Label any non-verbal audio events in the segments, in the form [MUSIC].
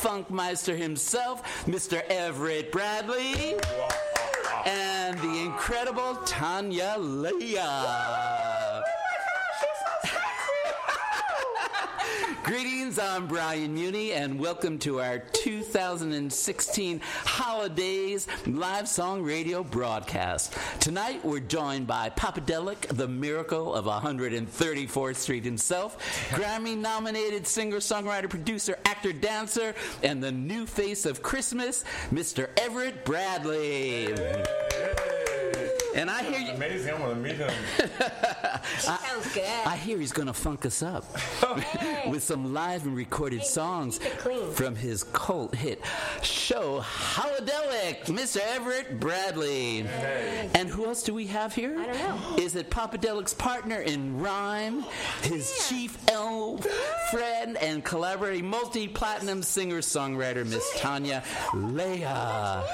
Funkmeister himself, Mr. Everett Bradley, and the incredible Tanya Leah. Greetings, I'm Brian Muni, and welcome to our 2016 Holidays live song radio broadcast. Tonight, we're joined by Papadelic, the miracle of 134th Street himself, [LAUGHS] Grammy nominated singer, songwriter, producer, actor, dancer, and the new face of Christmas, Mr. Everett Bradley. And I hear you. Amazing. I want to meet him. [LAUGHS] Sounds good. I hear he's gonna funk us up [LAUGHS] with some live and recorded songs it clean. from his cult hit show Holidelic, Mr. Everett Bradley. And who else do we have here? I don't know. Is it Papadelic's partner in rhyme, his chief elf friend and collaborating multi-platinum singer-songwriter Miss Tanya Leah.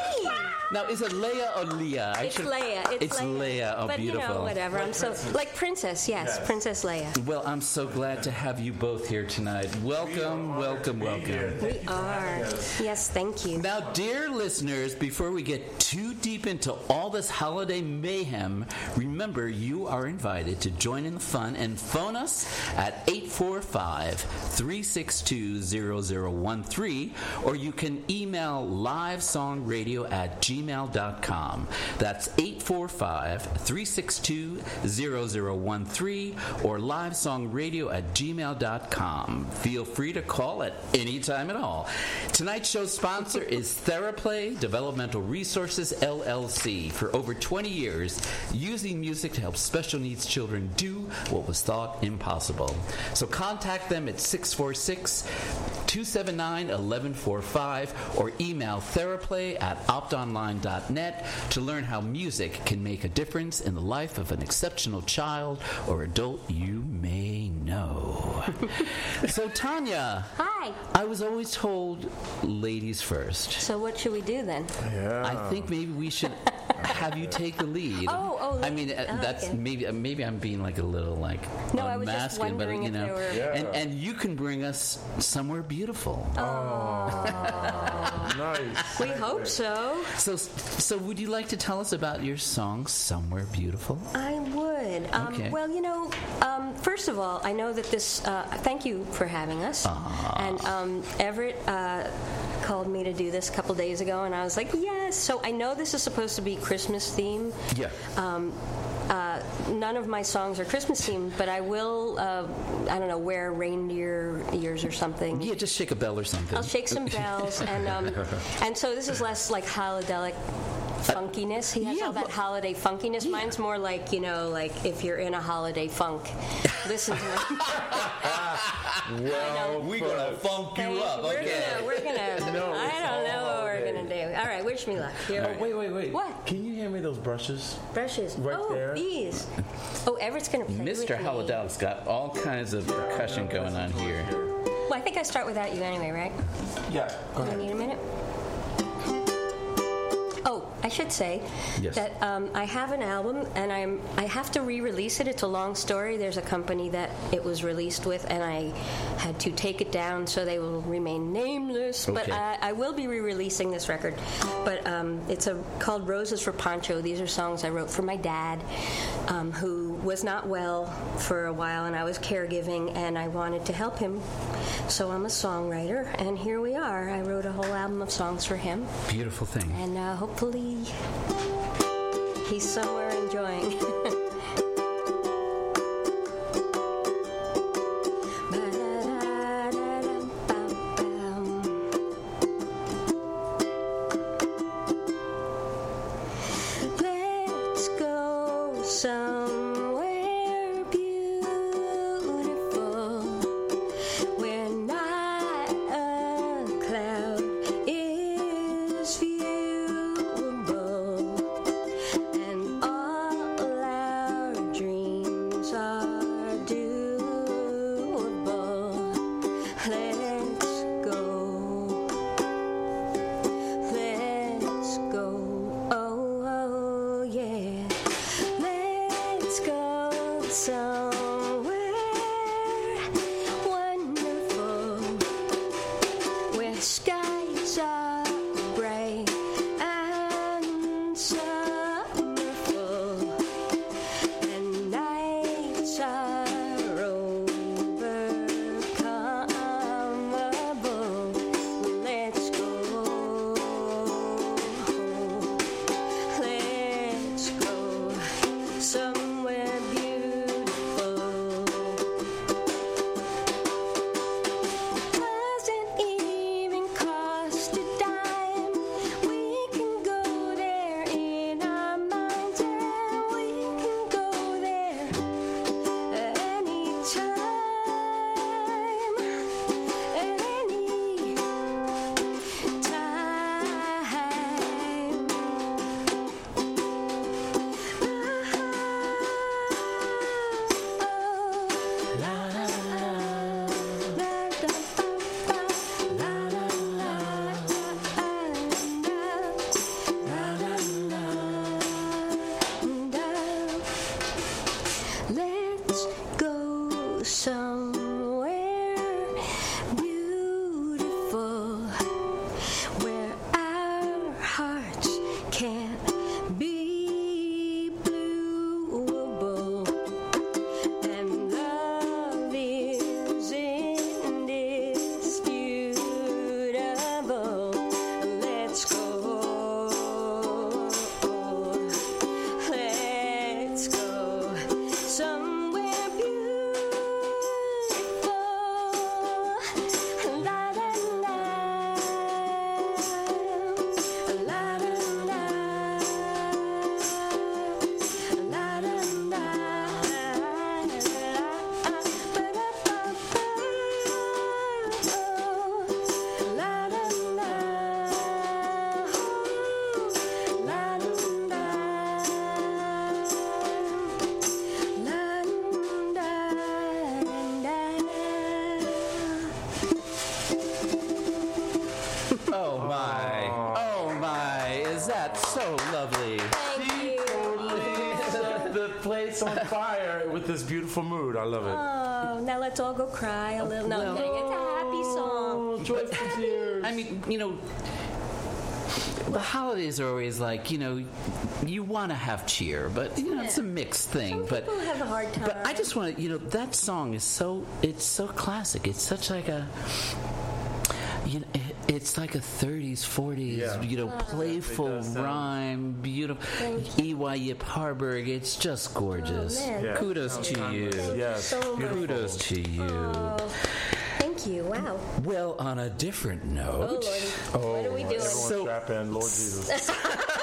Now, is it Leah or Leah? It's Leia. It's, It's Leia. Oh, but beautiful. you know, whatever. I'm so like princess. Yes, Yes. Princess Leia. Well, I'm so glad to have you both here tonight. Welcome, welcome, welcome. We are. Yes, thank you. Now, dear listeners, before we get too deep into all this holiday mayhem, remember you are invited to join in the fun and phone us at 845 362 0013, or you can email livesongradio at gmail.com. That's 845 362 0013 or livesongradio at gmail.com. Feel free to call at any time at all. Tonight's show sponsor [LAUGHS] is Theraplay Developmental Resources LLC. For over 20 years, using music to help special needs children do what was thought impossible. So contact them at 646 279 1145 or email theraplay at optonline.net to learn how music can make a difference in the life of an exceptional child or adult you may know. So, Tanya, Hi. I was always told ladies first. So what should we do then? I think maybe we should have you take the lead. Oh, oh, I mean, uh, oh, that's okay. maybe uh, maybe I'm being like a little like No, I was just unmasculine, but wondering you if know, there were- Yeah. and and you can bring us somewhere beautiful. Oh, [LAUGHS] nice. We hope so. So so would you like to tell us about your song "Somewhere Beautiful"? I would. Um, Okay. Well, you know, um, first of all, I know that this. Uh, thank you for having us. And um, Everett uh, called me to do this a couple days ago, and I was like, yes. So I know this is supposed to be Christmas theme. Yeah. Um, uh, none of my songs are Christmas themed, but I will. Uh, I don't know, wear reindeer ears or something. Yeah, just shake a bell or something. I'll shake some bells, and um, [LAUGHS] and so this is less like holidelic funkiness. He has Yeah, all that but- holiday funkiness. Mine's more like you know, like if you're in a holiday funk, [LAUGHS] listen to [LAUGHS] it. Well, we gonna funk you up, we're okay? gonna, we're gonna. [LAUGHS] No, I don't know all what we're gonna do. All right, wish me luck. Here, Oh, wait, wait, wait. What? Can you hand me those brushes? brushes. Right oh, there. these. Oh, Everett's gonna play Mr. me. Holidelic's got all kinds of percussion going on here. Well, I think I start without you anyway, right? Yeah. Go Do I need a minute? I should say Yes. that um, I have an album and I'm I have to re-release it. It's a long story. There's a company that it was released with, and I had to take it down so they will remain nameless. But I, I will be re-releasing this record. But um, it's a called Roses for Pancho. These are songs I wrote for my dad, um, who was not well for a while, and I was caregiving, and I wanted to help him. So I'm a songwriter, and here we are. I wrote a whole album of songs for him, Beautiful thing. and uh, hopefully he's somewhere enjoying. [LAUGHS] Oh my. Oh my. Is that so lovely? Thank you. [LAUGHS] Set the place on fire with this beautiful mood. I love it. Oh, now let's all go cry a little. No, I'm kidding. It's a happy song. Oh, joyful tears. I mean, you know, the holidays are always like, you know, you want to have cheer, but you know, it's a mixed thing. Some but people have a hard time. but I just want to, you know, that song is so it's so classic. It's such like a you know, it- it's like a 30s, 40s, Yeah. you know, playful rhyme, beautiful. E.Y. Yip Harburg, it's just oh, gorgeous. Oh. Yeah. Kudos to you. Yes, so much. beautiful. Kudos to you. Oh, thank you. Wow. Well, on a different note. Oh, note. Lordy. Oh, what are we doing? Everyone So- strap in, Lord Jesus. [LAUGHS]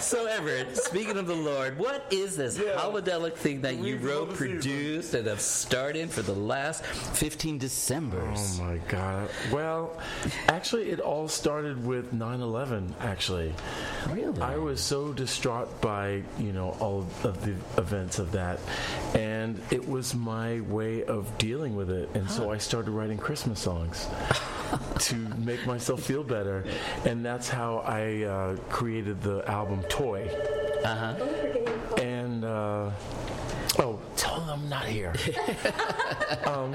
So Everett, speaking of the Lord, what is this Yeah. holidelic thing that you wrote, loved the season. produced, and have started for the last 15 Decembers? Oh my God. Well, actually, it all started with 9 11, actually. Really? I was so distraught by, you know, all of the events of that. And it was my way of dealing with it. And so I started writing Christmas songs [LAUGHS] to make myself feel better. And that's how I uh, created the album Toy. Uh-huh. And, uh, oh, tell them I'm not here. [LAUGHS] um,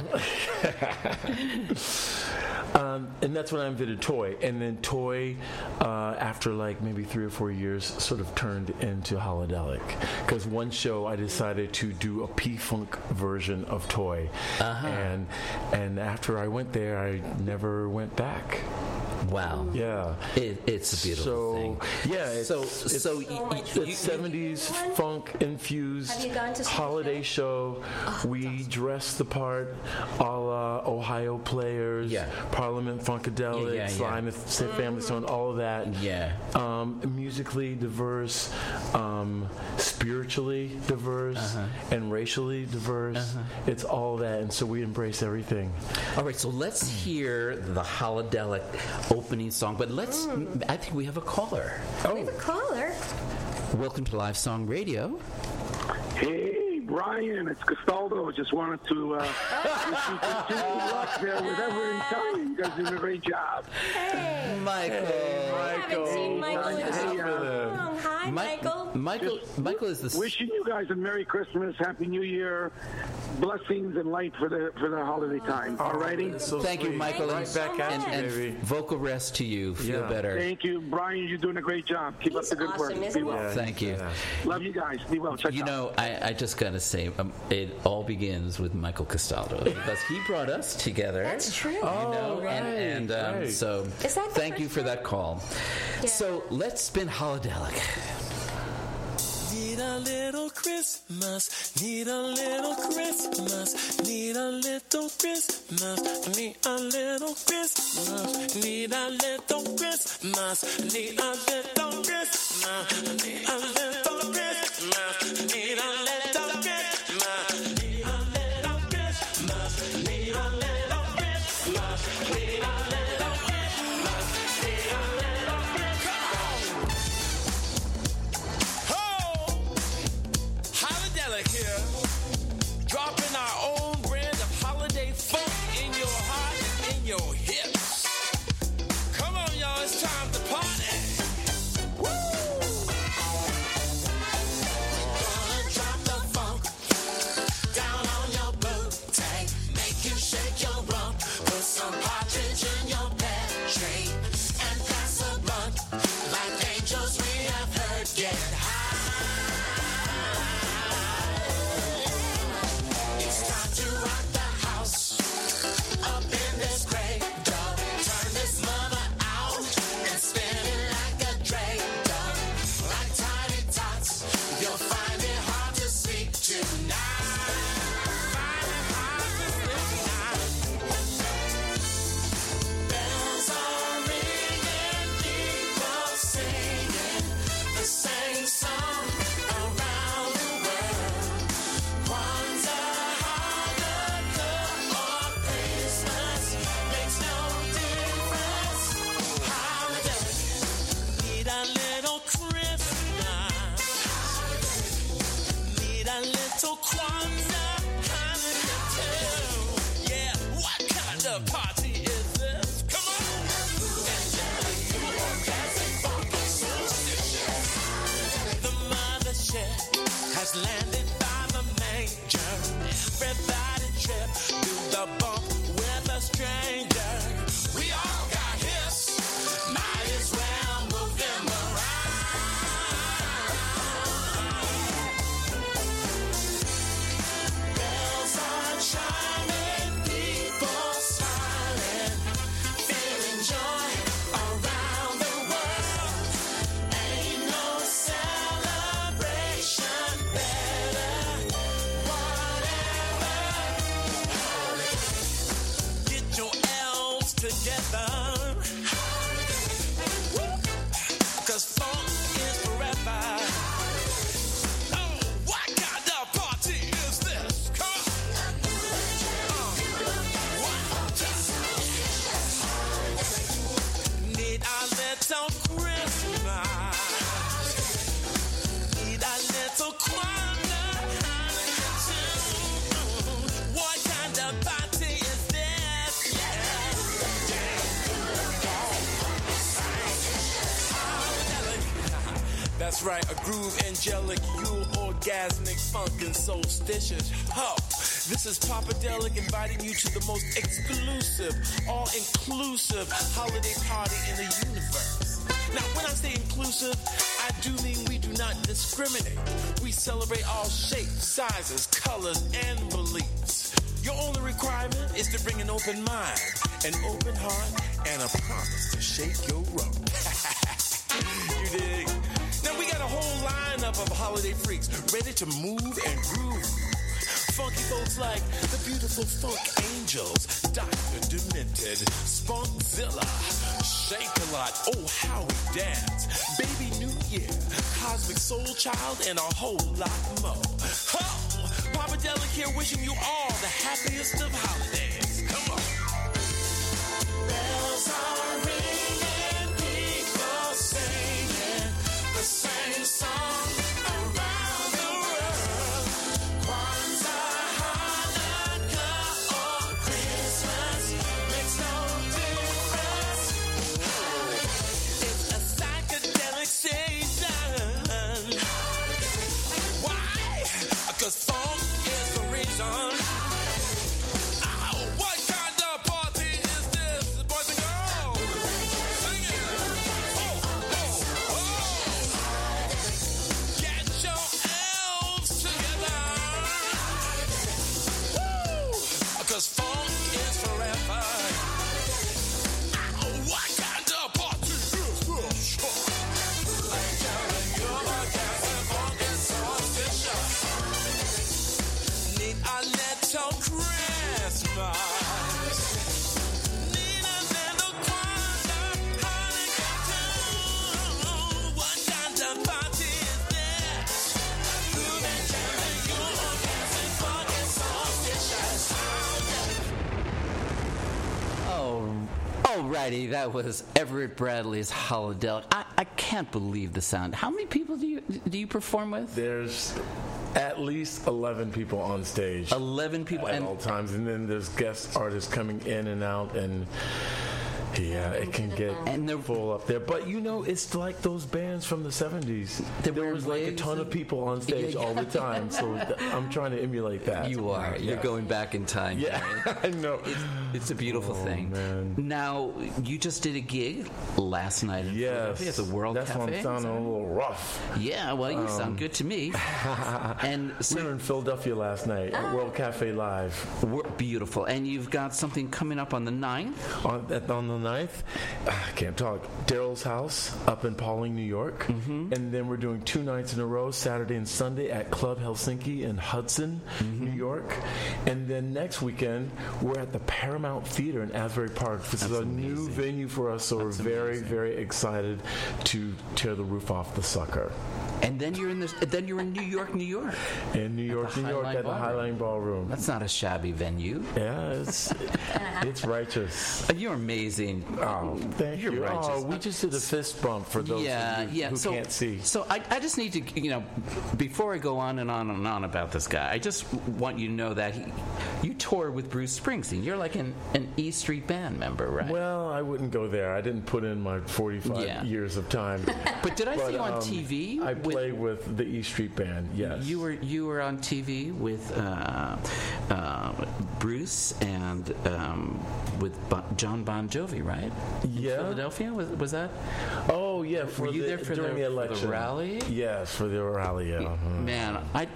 [LAUGHS] um, and that's when I invented Toy. And then Toy, uh, after like maybe three or four years, sort of turned into Holidelic. Because one show I decided to do a P Funk version of Toy. And, and after I went there, I never went back. Wow. Yeah. It, it's a beautiful So, thing. yeah, it's- so, it's- so y- y- It's you- 70s funk infused Have you gone to see the holiday show. we dress the part a la Ohio Players, Yeah. Parliament Funkadelic, Yeah, yeah, Sly yeah. and the St. Family Stone, all of that. Yeah. Um, musically diverse, um, spiritually diverse, Uh-huh. and racially diverse. It's all that, and so we embrace everything. All right, so let's hear the holidelic opening song, but let's, I think we have a caller. Oh. We have a caller. Welcome to Live Song Radio. Hey, Brian, it's Castaldo. Just wanted to uh, [LAUGHS] wish you continued luck there with Everett and Tony. You guys did a great job. Hey, Michael. I haven't seen Michael in Hey, so uh, long. Hi, Mi- Michael. Michael, Just Michael is the Wishing you guys a Merry Christmas, Happy New Year, blessings and light for the for the holiday time. All righty. So Thank you. Michael, Right and, back at and, you, and baby. vocal rest to you. Feel Yeah. better. Thank you, Brian. You're doing a great job. Keep up the good work. awesome, Be isn't well. Yeah, Thank you. yeah. Love you guys. Be well. Check You out. know, I, I just gotta say, um, it all begins with Michael Castaldo because he brought us together. That's true. You know, right, and, and um, right. so Is that the thank you for that call. Yeah. So let's spin Holidelic. Need a little Christmas, need a little Christmas, need a little Christmas, need a little Christmas, need a little Christmas, need a little Christmas, need a little Christmas, need a little That's right, a groove angelic, you orgasmic, funkin' solstitious. Ho! This is Papa Delic inviting you to the most exclusive, all-inclusive holiday party in the universe. Now, when I say inclusive, I do mean we do not discriminate. We celebrate all shapes, sizes, colors, and beliefs. Your only requirement is to bring an open mind, an open heart, and a promise to shake your rump. [LAUGHS] you dig? Lineup of holiday freaks ready to move and groove. Funky folks like the beautiful funk angels, Dr. Demented, Spunkzilla, Shake a lot, oh how we dance, Baby New Year, Cosmic Soul Child, and a whole lot more. Ho! Papa Delic here wishing you all the happiest of holidays. Come on. Bells are ringing, That was Everett Bradley's Holidelic. I, I can't believe the sound. How many people do you do you perform with? There's at least 11 people on stage Eleven people, at all times, and then there's guest artists coming in and out, and yeah, it can get And they're- full up there. But you know, it's like those bands from the 70s. There was like a wigs ton of people on stage Yeah, all the time, so [LAUGHS] th- I'm trying to emulate that. you are. You're going back in time. Yeah, [LAUGHS] I know. It's a beautiful Oh, thing. man. Now, you just did a gig last night in Yes, Philadelphia at the World that's Cafe. why I'm sounding that a little rough. Yeah, well, you sound um, good to me. [LAUGHS] and We were in Philadelphia last night at World Cafe Live. we're beautiful. And you've got something coming up on the 9th. On, at, on the 9th, I can't talk. Daryl's house up in Pawling, New York. Mm-hmm. And then we're doing two nights in a row, Saturday and Sunday, at Club Helsinki in Hudson, Mm-hmm. New York. And then next weekend, we're at the Paramount Theater in Asbury Park. This is That's a new venue for us, so we're very, very excited to tear the roof off the sucker. And then you're in this. Then you're in New York, New York. In New York, New York, Highline at the Highline Ballroom. That's not a shabby venue. Yeah, it's, [LAUGHS] it's righteous. You're amazing. Oh, thank You're you. righteous. Oh, we just did a fist bump for those yeah, of you yeah. who so, can't see. So I, I just need to, you know, before I go on and on and on about this guy, I just want you to know that he, you tour with Bruce Springsteen. You're like an, an E Street Band member, right? Well, I wouldn't go there. I didn't put in my 45 Yeah. years of time. [LAUGHS] but did I see you on um, TV? I with- play with the E Street Band. Yes. You were you were on TV with uh, uh, Bruce and um, with bon, John Bon Jovi, right? In Yeah. Philadelphia was, was that? Oh yeah. For Were you the, there for during the- the, for the election rally? Yes, for the rally. Yeah. Man, I.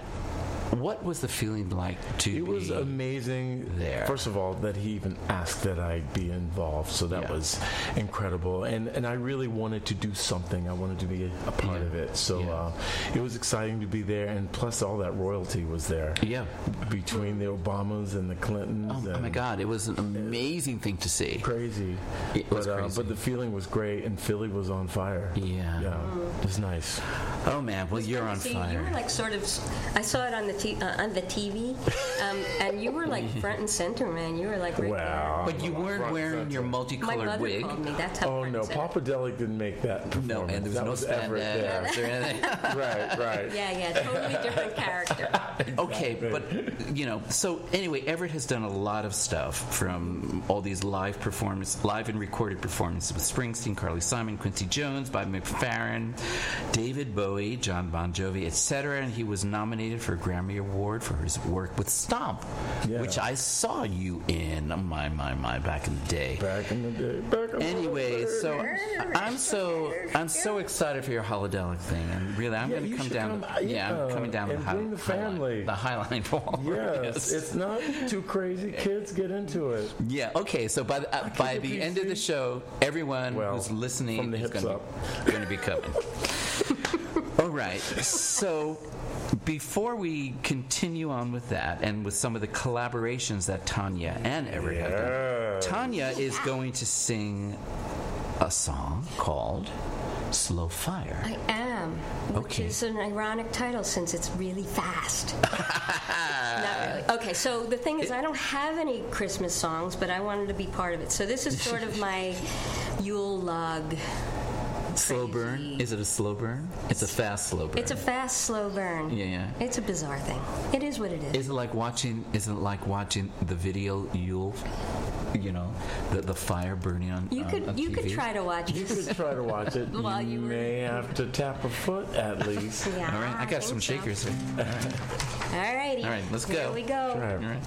What was the feeling like to It be was amazing. there? First of all, that he even asked that I be involved, so that Yeah. was incredible. And and I really wanted to do something. I wanted to be a, a part Yeah. of it. So Yeah. uh, it was exciting to be there, and plus all that royalty was there. Yeah. Between the Obamas and the Clintons. Oh, oh my God! It was an amazing thing to see. Crazy. It was but, uh, crazy. but the feeling was great, and Philly was on fire. Yeah. Yeah. It was nice. Oh man! Well, you're on See, You fire. were like sort of. I saw it on the t- uh, on the TV, um, and you were like front and center, man. You were like right Wow. But you weren't wearing your there. My multicolored mother wig. called me. That's how. Oh no, and center. Papa Delic didn't make that. No, and there was that no was Everett there. [LAUGHS] spandex or anything. [LAUGHS] right, right. Yeah, yeah, totally different character. [LAUGHS] Okay, but you know, so anyway, Everett has done a lot of stuff from all these live performances, live and recorded performances with Springsteen, Carly Simon, Quincy Jones, Bob McFerrin, David Bowie, John Bon Jovi, etc. And he was nominated for a Grammy Award for his work with Stomp, Yeah. which I saw you in. My, my, my, back in the day. Back in the day. Back in Anyway, the day. so I'm so I'm so excited for your holidelic thing, and really I'm Yeah, going to come down. come, yeah, I'm coming down and the, high, bring the Highline- family. the Highline Ball. Yes, it's not too crazy. [LAUGHS] Kids get into it. yeah. Okay. So by the, uh, by the please end of the show, everyone Well, who's listening is going to be coming. [LAUGHS] All right. So before we continue on with that, and with some of the collaborations that Tanya and Everett have done, Yeah. Tanya is going to sing a song called "Slow Fire." I am, which Okay. is an ironic title since it's really fast. [LAUGHS] Not really. Okay, so the thing is, I don't have any Christmas songs, but I wanted to be part of it. So this is sort of my Yule log. Slow burn? Is it a slow burn? It's a fast slow burn. It's a fast, slow burn. Yeah, yeah. It's a bizarre thing. It is what it is. Is it like watching? Is it like watching the video Yule? You know, the the fire burning on. You on- could on you could try to watch it. You could try to watch it. [LAUGHS] While you were- may have to tap a foot at [LAUGHS] least. Yeah, All right, I got some think so. shakers. Here. [LAUGHS] All righty. All right, let's go. Here go. we go. Try All it. right.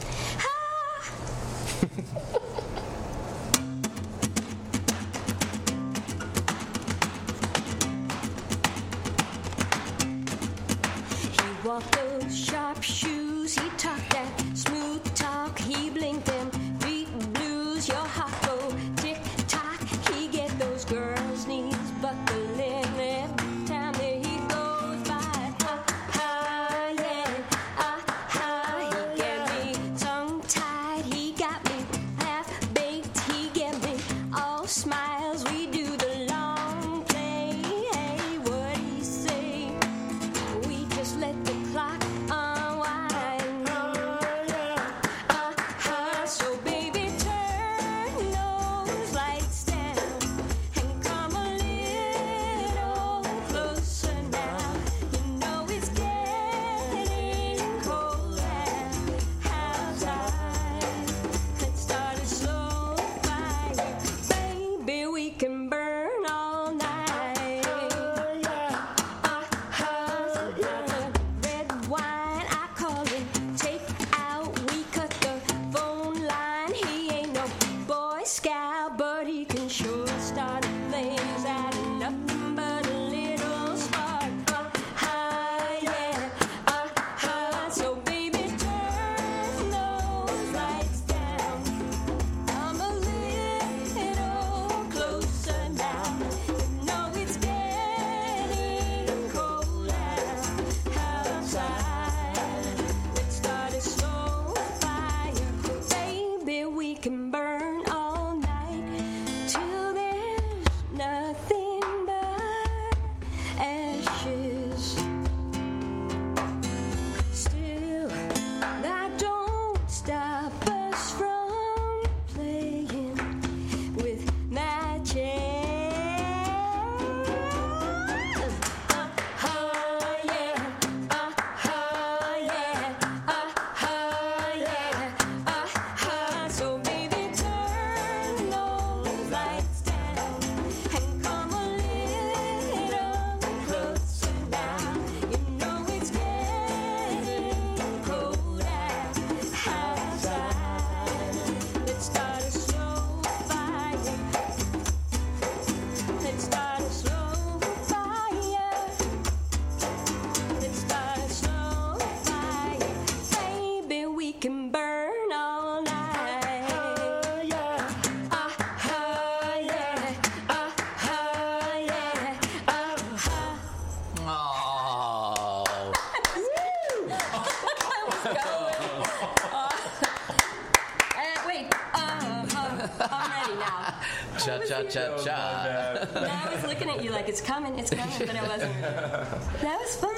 Like it's coming, it's coming, but it wasn't. [LAUGHS] That was fun.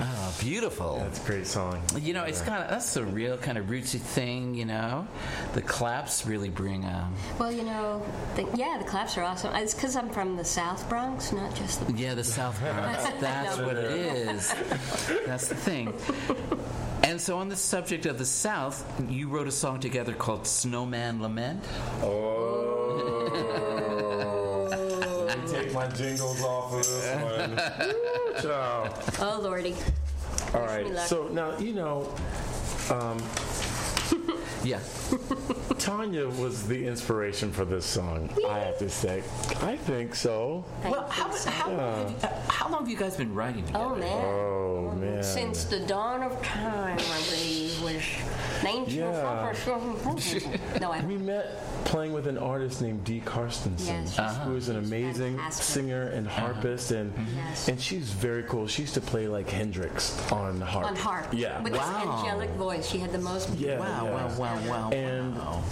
Oh, beautiful. That's a great song. You know, it's kind of that's a real kind of rootsy thing. You know, the claps really bring um. Well, you know, the, yeah, the claps are awesome. It's because I'm from the South Bronx, not just the. Yeah, the South Bronx. [LAUGHS] That's what it is. That's the thing. And so, on the subject of the South, you wrote a song together called "Snowman Lament." Oh. Take my jingles off of this one. Woo, [LAUGHS] child. Oh, Lordy. All me right. luck. So now, you know, [LAUGHS] Yeah. Tanya was the inspiration for this song, I have to say. I think so. I Well, think how, so. how, have you- uh, how long have you guys been writing together? Oh, man. Oh, man. Since the dawn of time, I believe, was 19... [LAUGHS] No, I We met playing with an artist named Dee Carstensen, Yes. who is an uh-huh. amazing fantastic. singer and uh-huh. harpist, and mm-hmm. Yes. and she's very cool. She used to play like Hendrix on harp. on harp. Yeah. With Wow. this angelic voice. She had the most... Yeah, Wow, yeah. wow, wow, wow. And wow.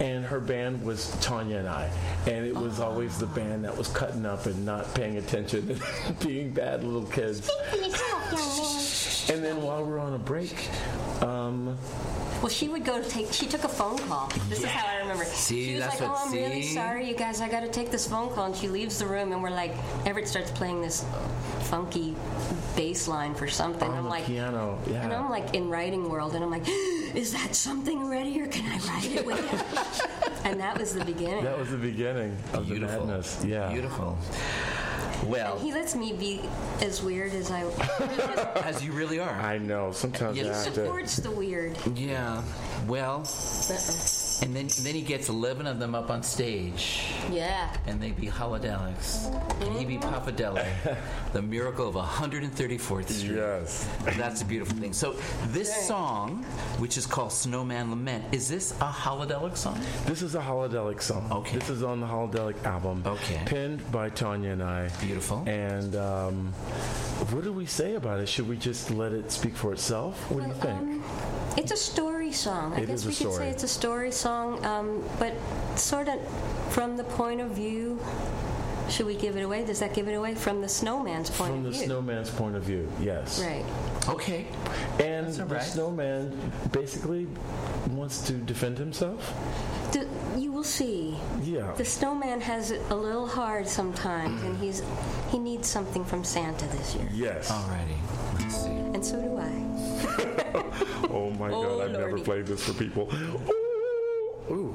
and her band was Tanya and I, and it was oh. always Oh. the band that was cutting up and not paying attention and [LAUGHS] being bad little kids. And then while we're on a break, um, Well, she would go to take. She took a phone call. This is how I remember. See, she was like, "Oh, I'm really sorry, you guys. I got to take this phone call." And she leaves the room, and we're like, Everett starts playing this funky bass line for something. on I'm the like, piano, yeah. and I'm like in writing world, and I'm like, [GASPS] "Is that something ready, or can I write it with you?" [LAUGHS] and that was the beginning. that was the beginning of Beautiful. the madness. Yeah. Beautiful. Well, he lets me be as weird as I. [LAUGHS] as you really are. I know. Sometimes He you he to. supports the weird. Yeah. Well, Uh-uh. And then then he gets 11 of them up on stage. Yeah. and they be holodelics, and he be Papadella, the miracle of 134th Street. Yes. That's a beautiful thing. So this song, which is called Snowman Lament, is this a holidelic song? This is a holidelic song. Okay. This is on the holidelic album. Okay. Penned by Tanya and I. Beautiful. And um, what do we say about it? Should we just let it speak for itself? What do you think? Um, it's a story song. I It guess is a we could say it's a story song, um, but sort of from the point of view. Should we give it away? Does that give it away from the snowman's point From of the view? snowman's point of view, yes. Right. Okay. And That's the right. snowman basically wants to defend himself. The, you will see. Yeah. The snowman has it a little hard sometimes, and he's he needs something from Santa this year, Yes. Alrighty. Let's see. and so do I. [LAUGHS] Oh my Oh, God! I've never played this for people. Ooh. [CLEARS THROAT] Ooh.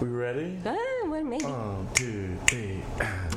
we ready? Ah, well, maybe. One, two, three. [CLEARS THROAT]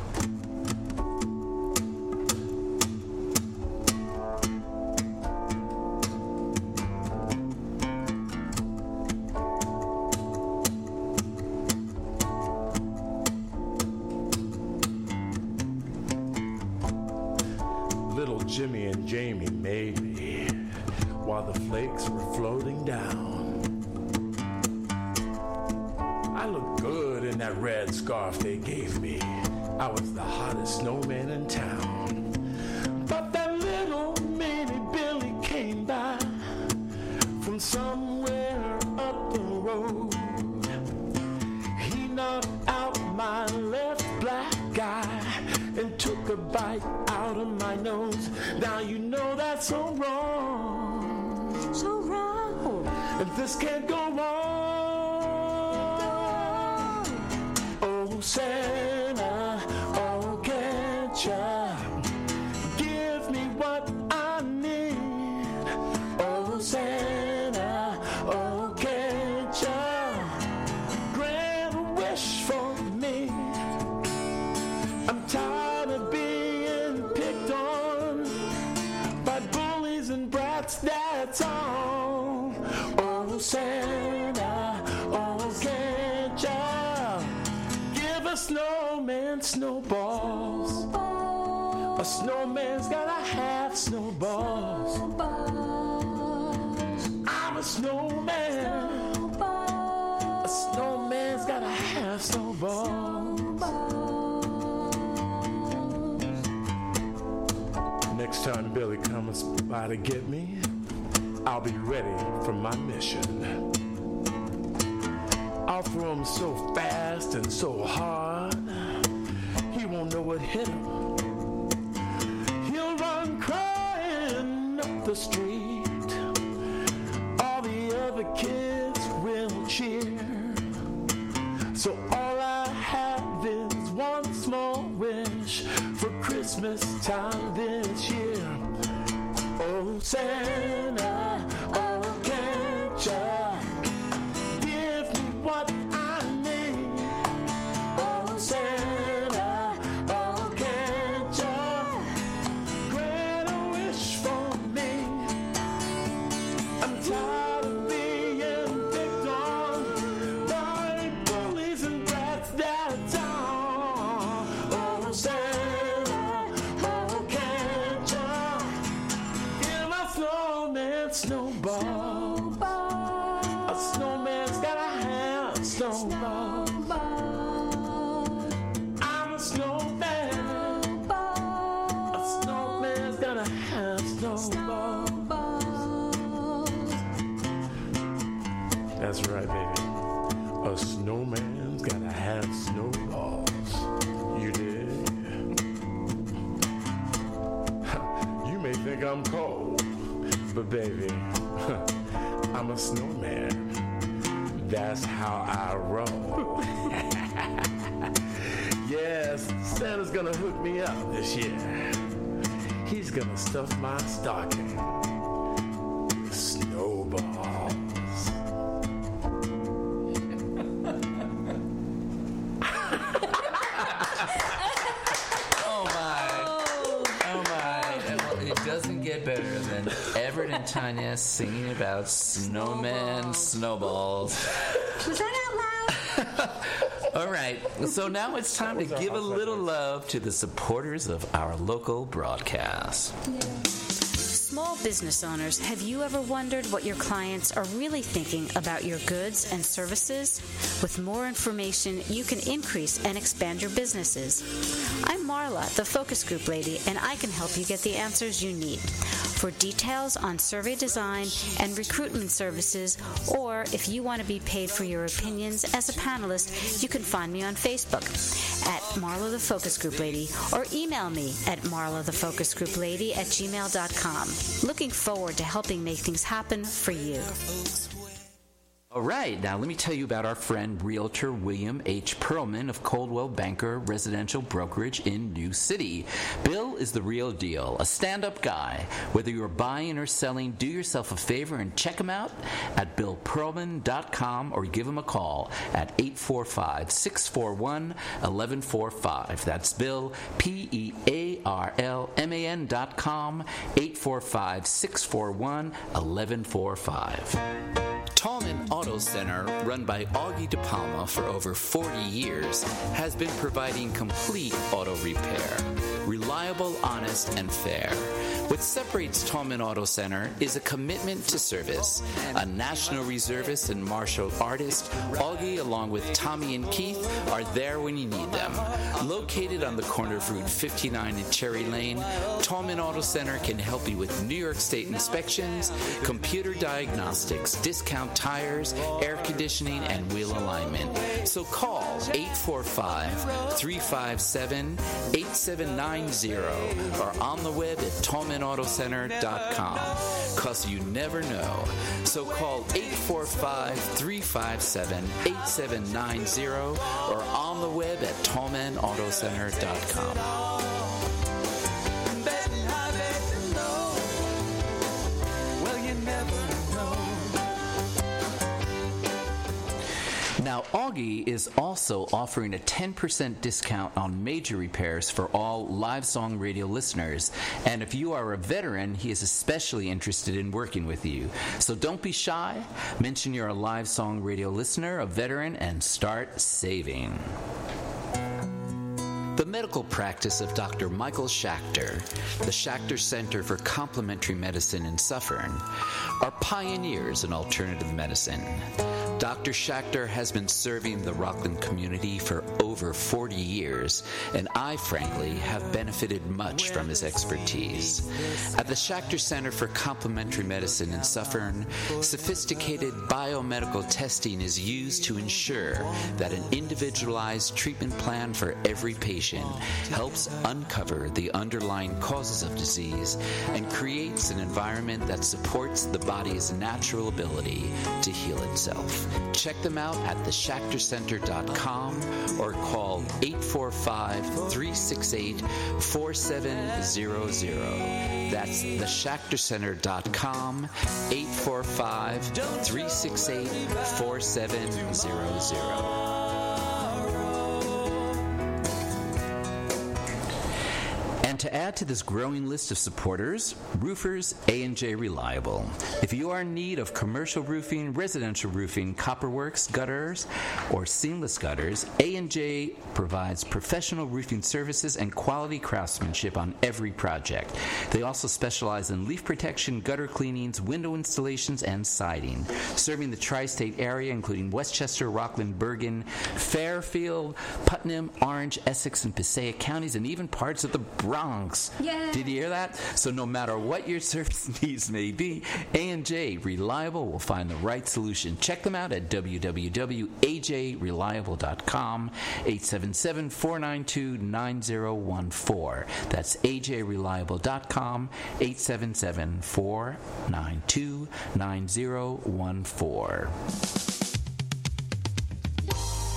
snowman's gotta have snowballs. I'm a snowman. A snowman's gotta have snowballs. Next time Billy comes by to get me, I'll be ready for my mission. I'll throw him so fast and so hard, he won't know what hit him. Street. Baby, [LAUGHS] I'm a snowman. That's how I roll. [LAUGHS] yes, Santa's gonna hook me up this year. He's gonna stuff my stocking. with Everett and Tanya singing about snowmen, snowballs. Was that out loud? [LAUGHS] All right, so now it's time to give a little love to the supporters of our local broadcast. Small business owners, have you ever wondered what your clients are really thinking about your goods and services? With more information, you can increase and expand your businesses. I'm Marla, the focus group lady, and I can help you get the answers you need. For details on survey design and recruitment services, or if you want to be paid for your opinions as a panelist, you can find me on Facebook at Marla the Focus Group Lady or email me at Marla the Focus Group Lady at gmail.com. Looking forward to helping make things happen for you. All right, now let me tell you about our friend Realtor William H. Perlman of Coldwell Banker Residential Brokerage in New City. Bill is the real deal, a stand up guy. Whether you're buying or selling, do yourself a favor and check him out at billperlman.com or give him a call at 845 641 1145. That's Bill, P E A R L M A N dot com, 845 641 1145. Tallman Auto Center, run by Augie DePalma for over 40 years, has been providing complete auto repair. Reliable, honest, and fair. What separates Tallman Auto Center is a commitment to service. A national reservist and martial artist, Augie, along with Tommy and Keith, are there when you need them. Located on the corner of Route 59 and Cherry Lane, Tallman Auto Center can help you with New York State inspections, computer diagnostics, discount tires, air conditioning, and wheel alignment. So call 845 357 8790 or on the web at tallmanautocenter.com. Cause you never know. So call 845 357 8790 or on the web at tallmanautocenter.com. Now, Augie is also offering a 10% discount on major repairs for all live song radio listeners. And if you are a veteran, he is especially interested in working with you. So don't be shy. Mention you're a live song radio listener, a veteran, and start saving. The medical practice of Dr. Michael Schachter, the Schachter Center for Complementary Medicine in Suffern, are pioneers in alternative medicine. Dr. Schachter has been serving the Rockland community for over 40 years, and I, frankly, have benefited much from his expertise. At the Schachter Center for Complementary Medicine in Suffern, sophisticated biomedical testing is used to ensure that an individualized treatment plan for every patient helps uncover the underlying causes of disease and creates an environment that supports the body's natural ability to heal itself. Check them out at theschachtercenter.com or call 845 368 4700. That's theschachtercenter.com 845 368 4700. And to add to this growing list of supporters, roofers A&J Reliable. If you are in need of commercial roofing, residential roofing, copperworks, gutters, or seamless gutters, A&J provides professional roofing services and quality craftsmanship on every project. They also specialize in leaf protection, gutter cleanings, window installations, and siding, serving the tri-state area including Westchester, Rockland, Bergen, Fairfield, Putnam, Orange, Essex, and Passaic counties, and even parts of the Bronx. Yay. Did you hear that? So no matter what your [LAUGHS] service needs may be, A&J Reliable will find the right solution. Check them out at www.ajreliable.com 877-492-9014. That's ajreliable.com 877-492-9014.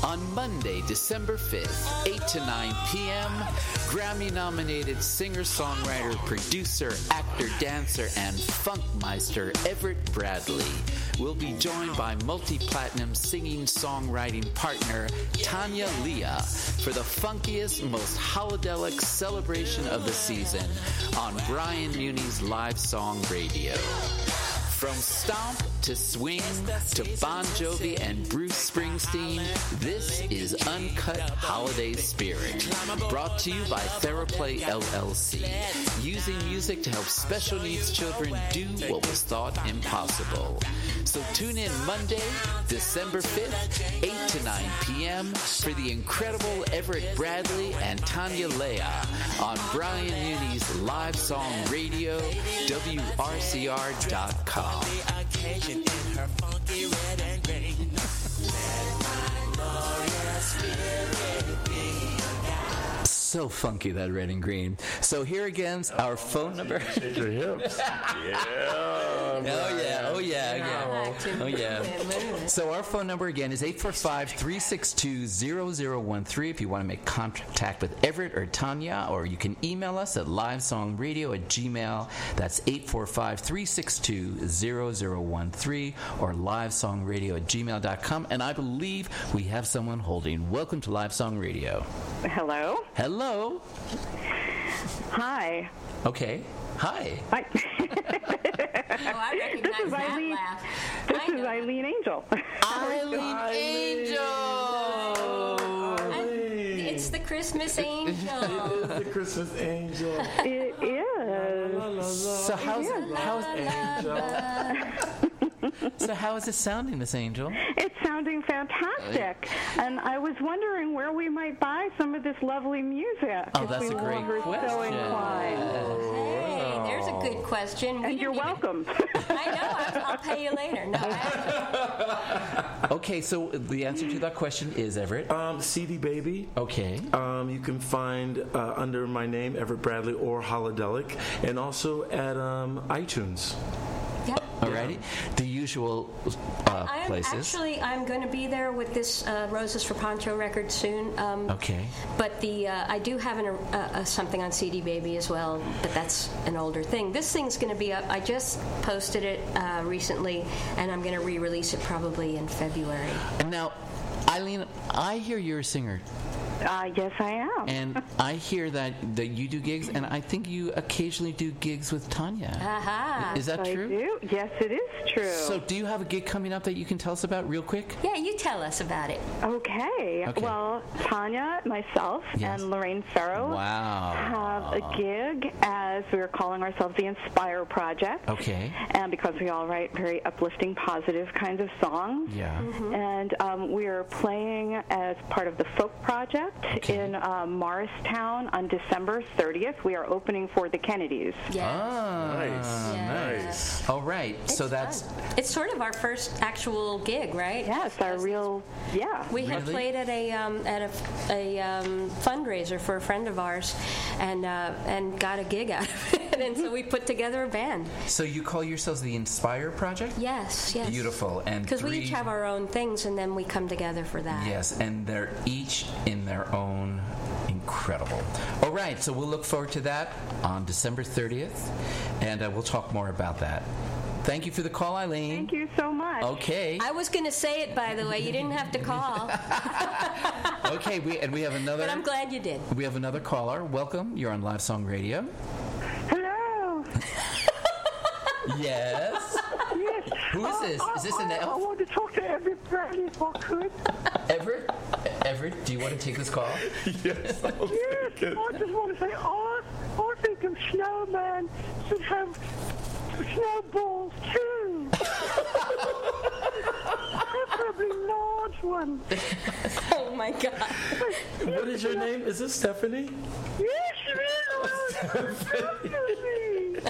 On Monday, December 5th, 8 to 9 p.m., Grammy nominated singer songwriter, producer, actor, dancer, and funkmeister Everett Bradley will be joined by multi platinum singing songwriting partner Tanya Leah for the funkiest, most holidelic celebration of the season on Brian Muni's live song radio. From stomp to swing to Bon Jovi and Bruce Springsteen, this is Uncut Holiday Spirit, brought to you by Theraplay LLC, using music to help special needs children do what was thought impossible. So tune in Monday, December 5th, 8 to 9 p.m. for the incredible Everett Bradley and Tanya Leah on Brian Muni's live song radio, WRCR.com. occasion in her funky red and green. Let my glorious spirit. So funky that red and green. So here again's our phone number. [LAUGHS] Shake your hips. [LAUGHS] yeah. Oh yeah, oh yeah, yeah. Oh yeah. So our phone number again is 845-362-0013 if you want to make contact with Everett or Tanya, or you can email us at livesongradio at gmail. That's 845-362-0013 or livesongradio at gmail.com. And I believe we have someone holding. Welcome to Live Song Radio. Hello. Hello. Hi. Okay. Hi. Hi. [LAUGHS] Oh, I recognize this is that Eileen. laugh. This I is know. Eileen Angel. Eileen Angel. It's the Christmas angel. [LAUGHS] it is the Christmas angel. it is. So how's how's Angel. [LAUGHS] so how is it sounding, Miss Angel? It's sounding fantastic. And I was wondering where we might buy some of this lovely music. Oh, that's we a great were so question. inclined. Hey, there's a good question. We And you're even- welcome. [LAUGHS] I know. I'll, I'll pay you later. No, [LAUGHS] Okay, so the answer to that question is Everett. Um, CD Baby. Okay. Um, you can find uh, under my name, Everett Bradley or Holidelic, and also at um, iTunes. Yeah. Alrighty. The usual uh, I'm places. actually I'm going to be there with this uh, Roses for Poncho record soon. Um, Okay. But the uh, I do have an, uh, uh, something on CD Baby as well, but that's an older thing. This thing's going to be up. I just posted it uh, recently, and I'm going to re-release it probably in February. And now, Eileen, I hear you're a singer. Uh, yes, I am. And [LAUGHS] I hear that, that you do gigs, and I think you occasionally do gigs with Tanya. Aha. Is that I true? do. Yes, it is true. So, do you have a gig coming up that you can tell us about real quick? Yeah, you tell us about it. okay. Okay. Well, Tanya, myself, Yes. and Lorraine Ferro Wow. have a gig as we are calling ourselves the Inspire Project. Okay. And because we all write very uplifting, positive kinds of songs. Yeah. And um, we are playing as part of the Folk Project Okay. in um, Morristown on December 30th. We are opening for the Kennedys. Yeah. Ah, Nice. Yeah. Nice. All right. so that's fun. It's sort of our first actual gig, right? Yes, our real, yeah. We had played at a um, at a, a um, fundraiser for a friend of ours, and uh, and got a gig out [LAUGHS] of it, and so we put together a band. so you call yourselves the Inspire Project? Yes, yes. Beautiful. And Because we each have our own things, and then we come together for that. Yes, and they're each in their own incredible. All right, so we'll look forward to that on December 30th, and uh, we'll talk more about that. Thank you for the call, Eileen. Thank you so much. Okay. I was going to say it, by the way. You didn't have to call, [LAUGHS] Okay, we and we have another but I'm glad you did. we have another caller. Welcome. You're on Live Song Radio. Hello. [LAUGHS] Yes. Yes. Who is Uh, this? Is this an I, I want to talk to Everett everybody if I could. Everett? Everett, do you want to take this call? [LAUGHS] Yes. I'll Yes, take it. I just want to say, I, I think a snowman should have snowballs too. Preferably large ones. [LAUGHS] Oh my God. What is your name? Is this Stephanie? Yes, it is. [LAUGHS] Oh, Definitely.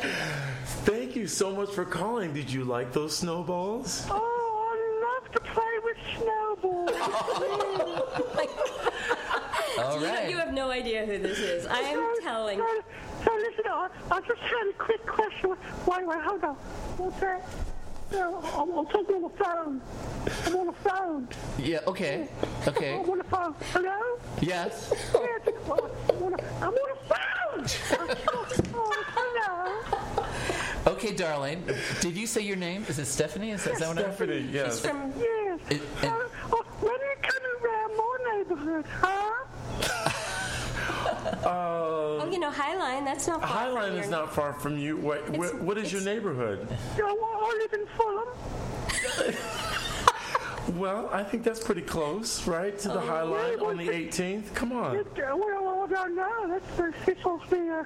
Thank you so much for calling. Did you like those snowballs? Oh, I love to play with snowballs. [LAUGHS] All You, right. you have no idea who this is. I am So- telling. So, so listen, I, I just had a quick question. Wait, wait, hold on. What's that? No, I'm, I'm talking on the phone. I'm on the phone. Yeah, okay. Okay. I'm on the phone. Hello? Yes. Yes, I'm on the, I'm on the phone. oh, hello. [LAUGHS] Okay, darling. Did you say your name? Is it Stephanie? Is that, is that what I- Stephanie, yes. From Yes. It- it- Uh, oh, when are you coming around my neighborhood, huh? [LAUGHS] oh, you know Highline. That's not far from Highline is not far from you. What, what, what is your neighborhood? You know, I live in Fulham. [LAUGHS] Well, I think that's pretty close, right? To the Highline on the 18th. Come on. It, uh, well, I don't know. That's it's supposed to be. Uh,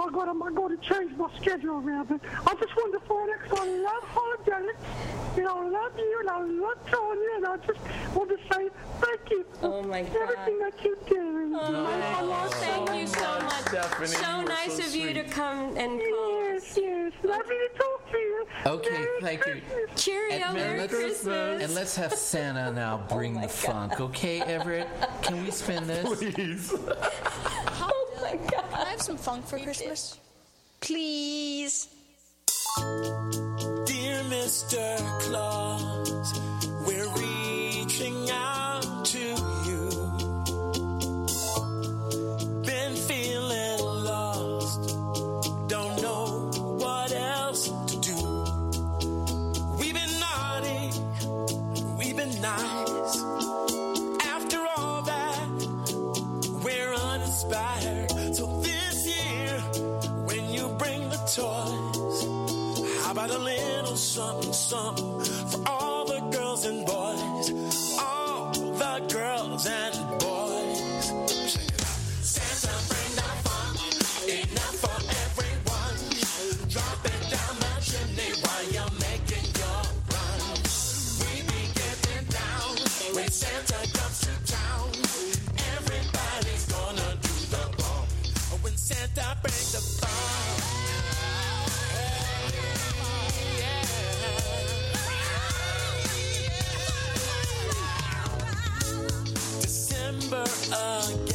I got to. I got to change my schedule around. But I just wanted to find out because I love Holidelic. You know, I love you and I love Tanya, and I just want to say thank you for Oh, my God. everything that you do. I love Thank you so much. Stephanie, so nice so of you to come and call. Yes, yes. Lovely to talk to you. Okay, Merry thank you. Cheerio, And Merry let's- Christmas. And let's have Santa now [LAUGHS] oh bring the funk, okay, Everett? Can we spin this? Please. [LAUGHS] oh my God. Can I have some funk for Christmas? Please. Dear Mr. Claus, something for all the girls and boys? All the girls and boys. Santa, bring that fun. Enough for everyone. Drop it down the chimney while you're making your run. We be getting down when Santa comes to town. Everybody's gonna do the bump when Santa brings the fun. Again.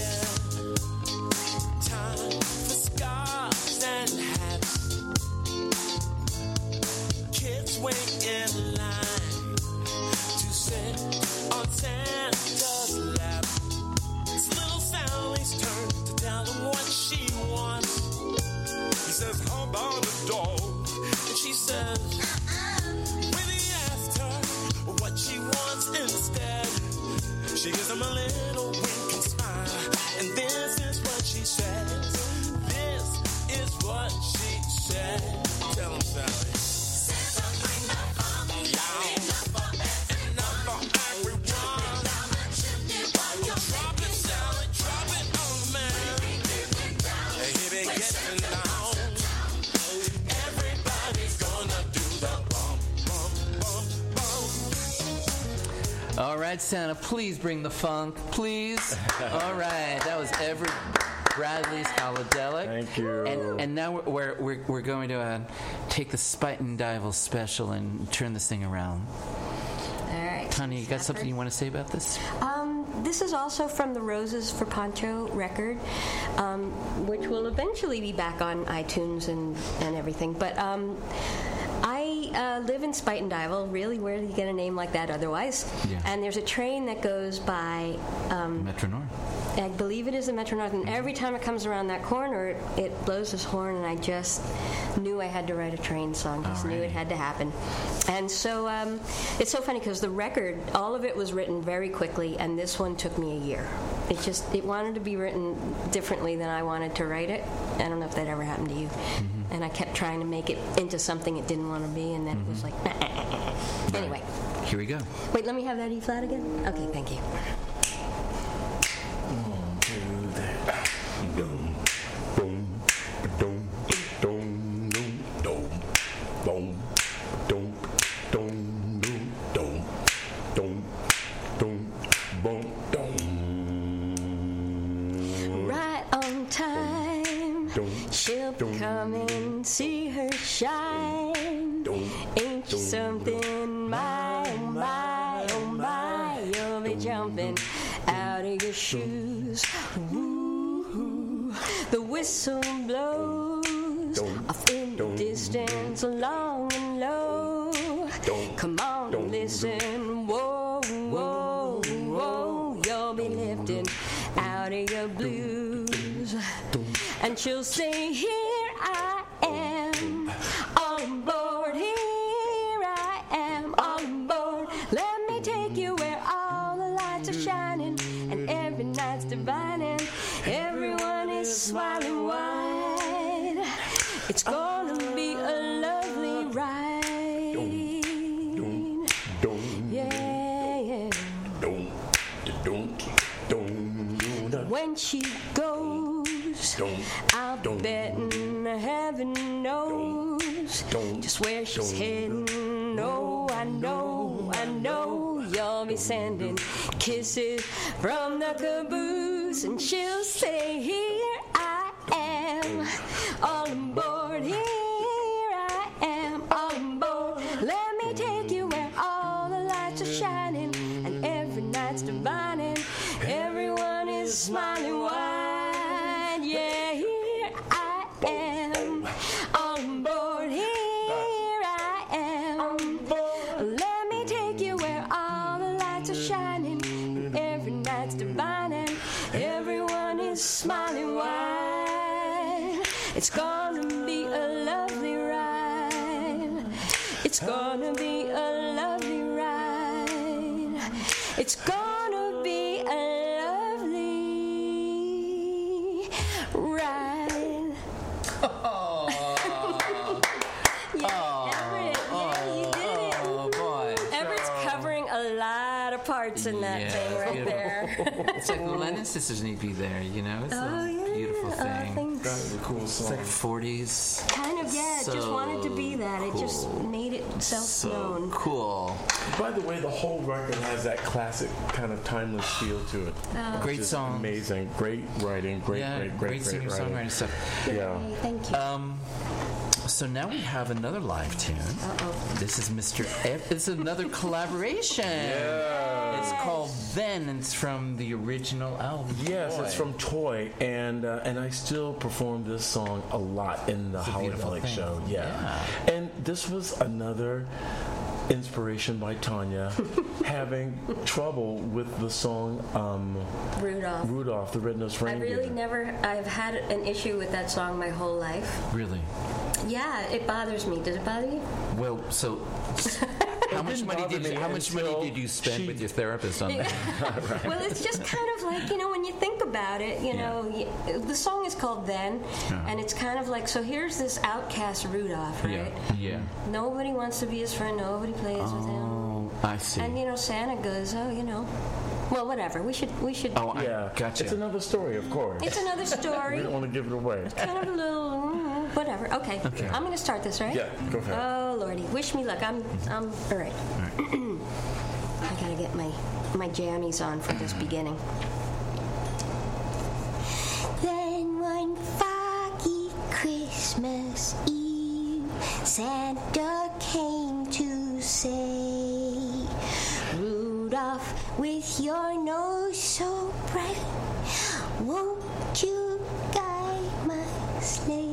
Please bring the funk, please. [LAUGHS] All right, that was Everett Bradley's Holidelic. Thank you. And, and now we're, we're, we're going to uh, take the Spuyten Duyvil special and turn this thing around. All right. Honey, you got something you want to say about this? Um, this is also from the Roses for Poncho record, um, which will eventually be back on iTunes and, and everything. But um, Uh, live in Spuyten Duyvil. Really, where do you get a name like that otherwise? Yeah. And there's a train that goes by. Um, Metro North. I believe it is the Metro North, and every time it comes around that corner, it, it blows this horn, and I just knew I had to write a train song. Just knew it had to happen. And so um, it's so funny because the record, all of it was written very quickly, and this one took me a year. It just it wanted to be written differently than I wanted to write it. I don't know if that ever happened to you. And I kept trying to make it into something it didn't want to be, and then it was like. Anyway, Here we go. wait, let me have that E flat again. Okay, thank you. Shine. Ain't you something, my, oh my, oh my? You'll be jumping out of your shoes. Woo, the whistle blows off in the distance, long and low. Come on, listen, whoa, whoa, whoa. You'll be lifting out of your blues. And she'll say, where she's heading. No, I know, I know you'll be sending kisses from the caboose, and she'll say, Here I am, all. Here It's gonna be a lovely ride. It's gonna be a lovely ride. Oh. [LAUGHS] yeah, Everett, yeah, you did it. Oh, oh boy. Everett's covering a lot of parts in that Yeah, thing right beautiful. there. [LAUGHS] It's like the Lennon sisters need to be there, you know? It's oh, a yeah. beautiful Oh, thing. thanks. a cool it's like 40s. Kind of, yeah. it just wanted to be So that. It just made itself So known. cool. By the way, the whole record has that classic kind of timeless feel to it. Oh. Great song. Amazing. Great writing. Great, yeah, great, great, great, singer writing. songwriting stuff. Yeah. Hey, thank you. Um, so now we have another live tune. Uh-oh. This is Mr. F. It's another [LAUGHS] collaboration. It's called Then, it's from the original album. Yes, Boy. it's from Toy, and uh, and I still perform this song a lot in the a beautiful Holidelic show. Yeah. and this was another inspiration by Tanya [LAUGHS] having trouble with the song um, Rudolph. Rudolph the Red-Nosed Reindeer. I Reindeer. really never. I've had an issue with that song my whole life. Really? Yeah, it bothers me. Does it bother you? Well, so [LAUGHS] how much money did you, how much money did you spend she- with your therapist on [LAUGHS] that? [LAUGHS] Well, it's just kind of like you know when you think about it. You know, y the song is called "Then," and it's kind of like so. Here's this outcast Rudolph, right? Yeah. Yeah. Nobody wants to be his friend. Nobody plays with him. Oh, I see. And you know, Santa goes, "Oh, you know, well, whatever. We should, we should." oh, I Yeah, gotcha. It's another story, of course. It's another [LAUGHS] story. we don't want to give it away. kind of a little mm, whatever. Okay. Okay. I'm gonna start this, right? Yeah, go ahead. Oh lordy, wish me luck. I'm I'm all right. [CLEARS THROAT] I gotta get my my jammies on for this beginning. Then one foggy Christmas Eve, Santa came to say, Rudolph, with your nose so bright, won't you guide my sleigh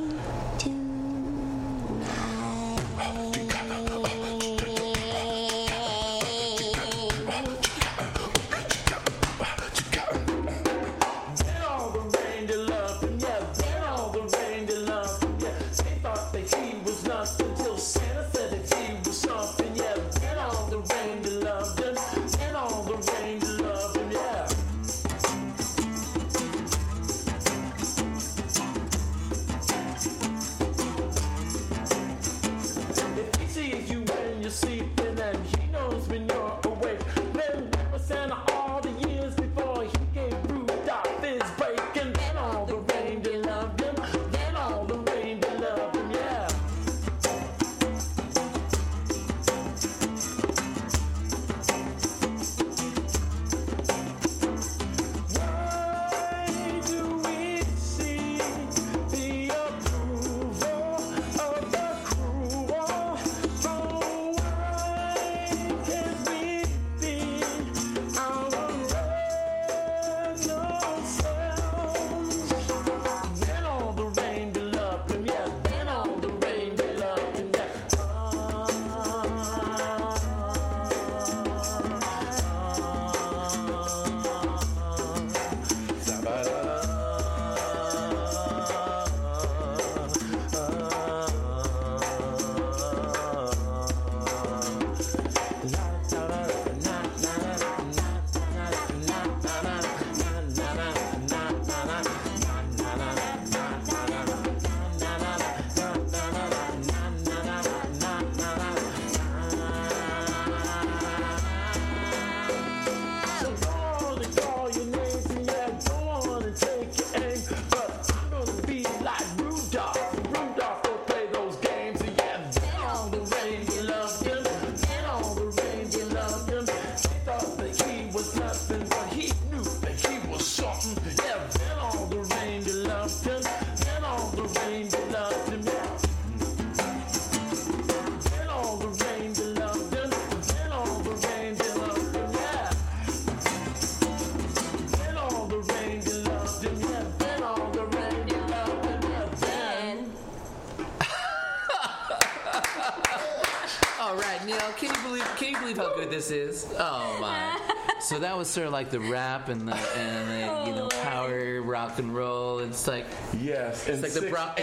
So that was sort of like the rap and the and the you know power rock and roll. It's like Yes, it's like the rock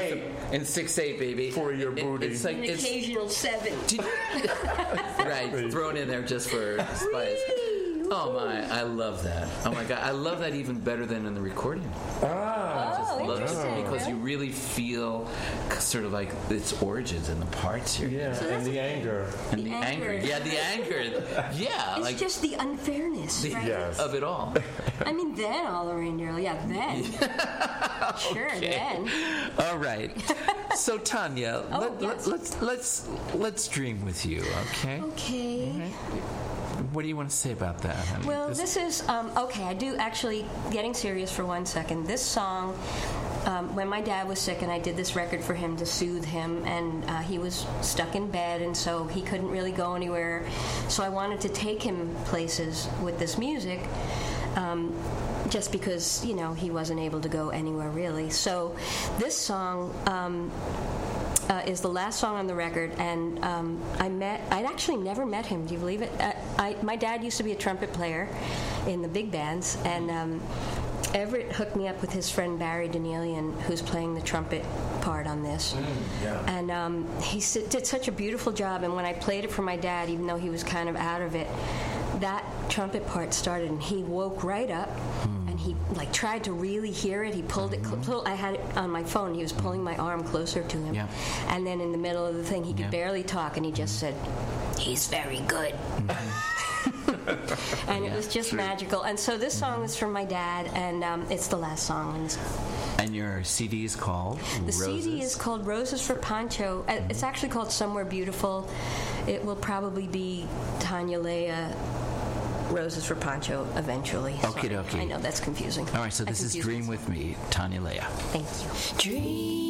and six eight baby For your It- booty. It's like An it's occasional seven. [LAUGHS] right thrown in there just for spice. Oh my, I love that. Oh my god, I love that even better than in the recording. Ah. Just Oh, love it interesting. because you really feel sort of like its origins and the parts here. Yeah, and the anger. And the, The anger. anger. Yeah, the anger. [LAUGHS] Yeah, It's like just the unfairness, the- right? Yes. of it all. [LAUGHS] I mean, then all the reindeer. Yeah, then. [LAUGHS] Sure, then. All right. So Tanya, Oh, let, yes. us let's let's dream with you, okay? Okay. Mm-hmm. What do you want to say about that? Well, This- this is um, okay. I do actually getting serious for one second. This song, um, when my dad was sick, and I did this record for him to soothe him, and uh, he was stuck in bed, and so he couldn't really go anywhere. So I wanted to take him places with this music. Um, just because you know he wasn't able to go anywhere really. So this song um, uh, is the last song on the record, and um, I met. I'd actually never met him. Do you believe it? Uh, I, my dad used to be a trumpet player in the big bands, and um, Everett hooked me up with his friend Barry Danielian, who's playing the trumpet part on this. And um, he did such a beautiful job. And when I played it for my dad, even though he was kind of out of it, that trumpet part started, and he woke right up. And he like tried to really hear it. He pulled it. Cl- mm-hmm. pull, I had it on my phone. He was pulling my arm closer to him. Yeah. And then in the middle of the thing, he could Yeah. barely talk, and he just said, "He's very good." Mm-hmm. [LAUGHS] and it was just magical. And so this song mm-hmm. is from my dad, and um, it's the last song. on this and your CD is called the Roses. CD is called Roses for Pancho. Uh, It's actually called Somewhere Beautiful. It will probably be Tanya Leah uh, Roses for Pancho eventually. Sorry. Okie dokie. I know that's confusing. All right, so I this is confused Dream myself. with Me, Tanya Leah. Thank you. Dream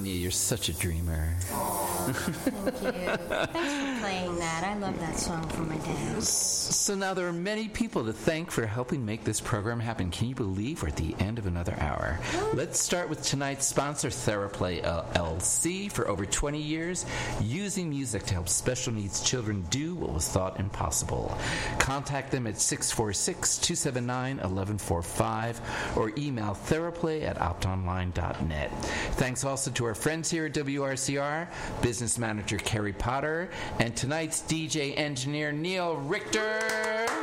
Tanya, you're such a dreamer. Thank you. Thanks for playing that. I love that song from my dad. So now there are many people to thank for helping make this program happen. Can you believe we're at the end of another hour? Let's start with tonight's sponsor, Theraplay LLC. For over 20 years, using music to help special needs children do what was thought impossible. Contact them at 646-279-1145 or email theraplay at optonline.net. Thanks also to our friends here at WRCR, business manager Carrie Potter, and tonight's DJ engineer Neil Richter. É.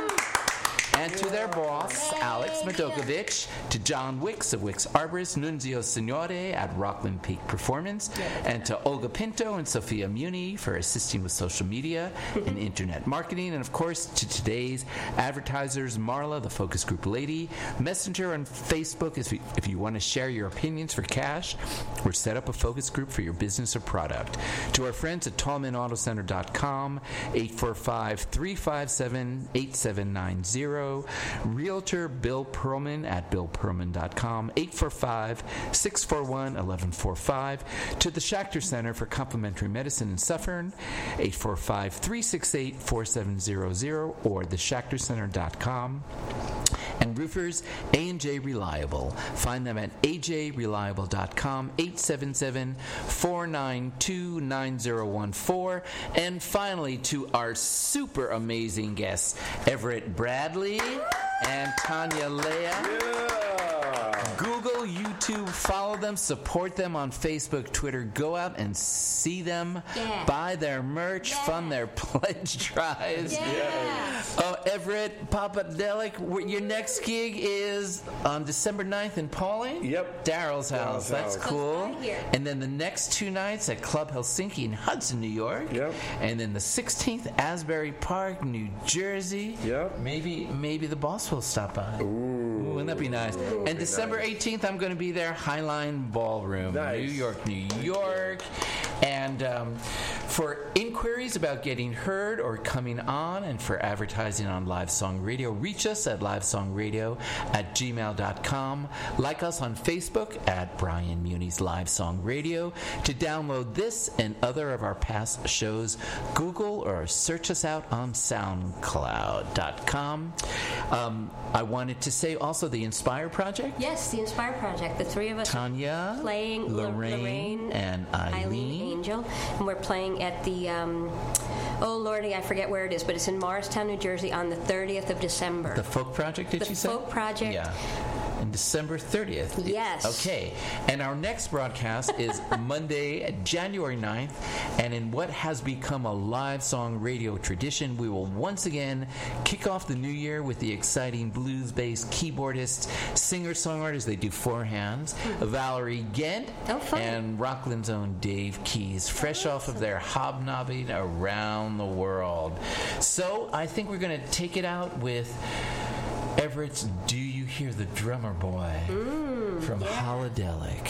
And to their boss, Alex Madokovich, to John Wicks of Wicks Arborist, Nunzio Signore at Rockland Peak Performance, and to Olga Pinto and Sophia Muni for assisting with social media and internet marketing, and of course to today's advertisers, Marla, the focus group lady, Messenger on Facebook if you, if you want to share your opinions for cash, or set up a focus group for your business or product. To our friends at TallmanAutoCenter.com, 845 357 8790. Realtor Bill Perlman at BillPerlman.com, 845 641 1145. To the Schachter Center for Complementary Medicine in Suffern, 845 368 4700 or theschachtercenter.com and roofers A&J Reliable. Find them at ajreliable.com 877-492-9014 and finally to our super amazing guests Everett Bradley and Tanya Leah. Google YouTube. Follow them, support them on Facebook, Twitter. Go out and see them. Yeah. Buy their merch, fund their [LAUGHS] pledge drives. Yeah. Oh, Everett Papadelic, wh- your next gig is on December 9th in Pawling? Yep. Daryl's house. Daryl's That's house. cool. Here. And then the next two nights at Club Helsinki in Hudson, New York. Yep. And then the 16th, Asbury Park, New Jersey. Yep. Maybe maybe the boss will stop by. Ooh. Wouldn't that be nice? and December 18th, I'm going to be there, Highline Ballroom, Nice. New York, New York. And um, for inquiries about getting heard or coming on, and for advertising on Live Song Radio, reach us at livesongradio at gmail.com. Like us on Facebook at Brian Muni's Live Song Radio. To download this and other of our past shows, Google or search us out on SoundCloud.com. Um, I wanted to say also the Inspire Project. Yes, the Inspire Project. The three of us are Tanya, playing Lorraine, Lorraine, and Eileen. Eileen Angel, and we're playing at the um, oh lordy, I forget where it is, but it's in Morristown, New Jersey, on the 30th of December. The Folk Project, did The you say? The Folk Project. Yeah. And December 30th. Yes. Okay. And our next broadcast is [LAUGHS] Monday, January 9th. And in what has become a live song radio tradition, we will once again kick off the new year with the exciting blues based keyboardists, singer songwriters, they do four hands, hmm. Valerie Ghent Oh, and Rockland's own Dave Keyes, fresh off of their hobnobbing around the world. So I think we're going to take it out with. Everett's Do You Hear the Drummer Boy mm, from Holidelic.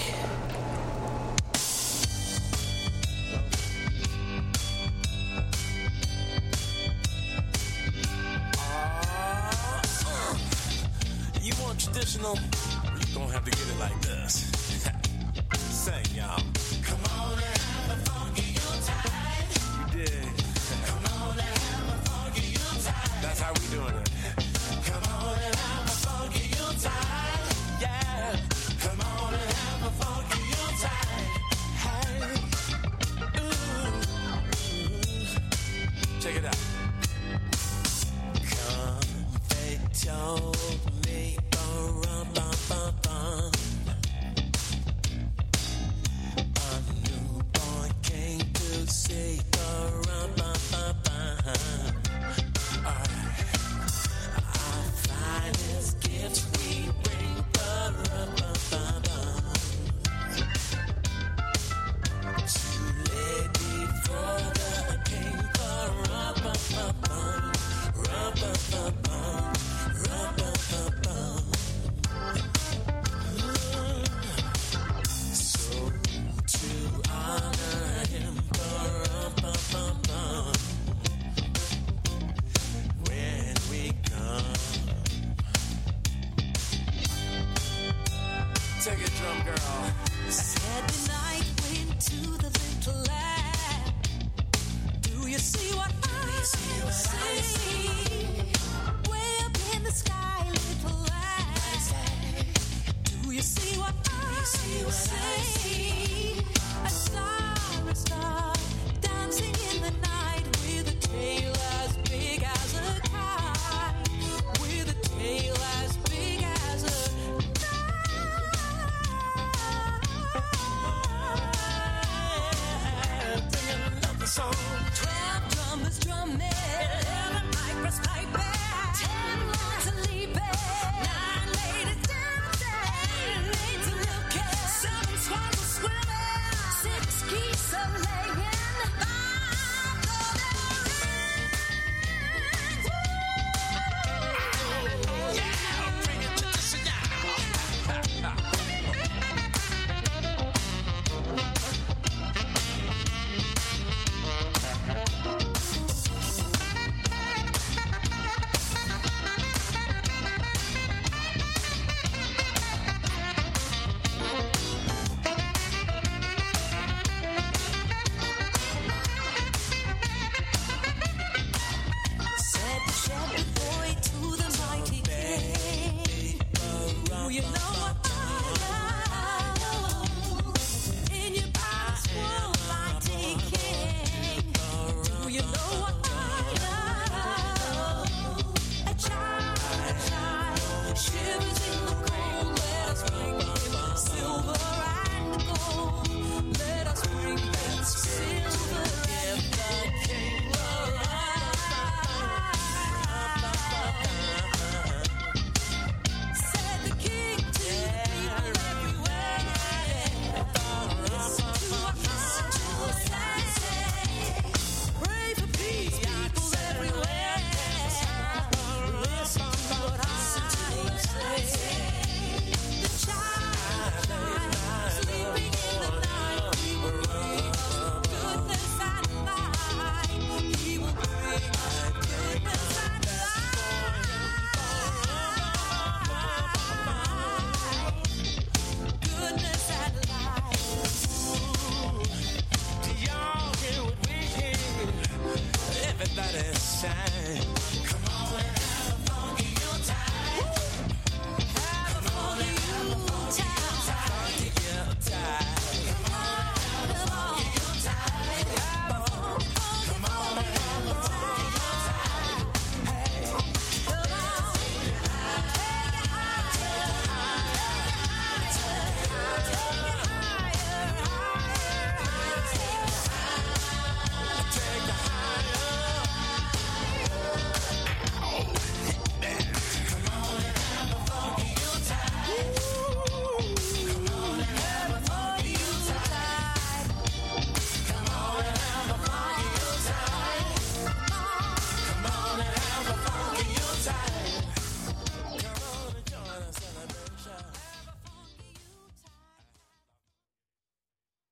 Uh-uh. You want traditional? You gonna have to get it like this. [LAUGHS] Sing, y'all. Come on and have a funky Yuletide. You dig? Come on and have a funky Yuletide. That's how we doing it.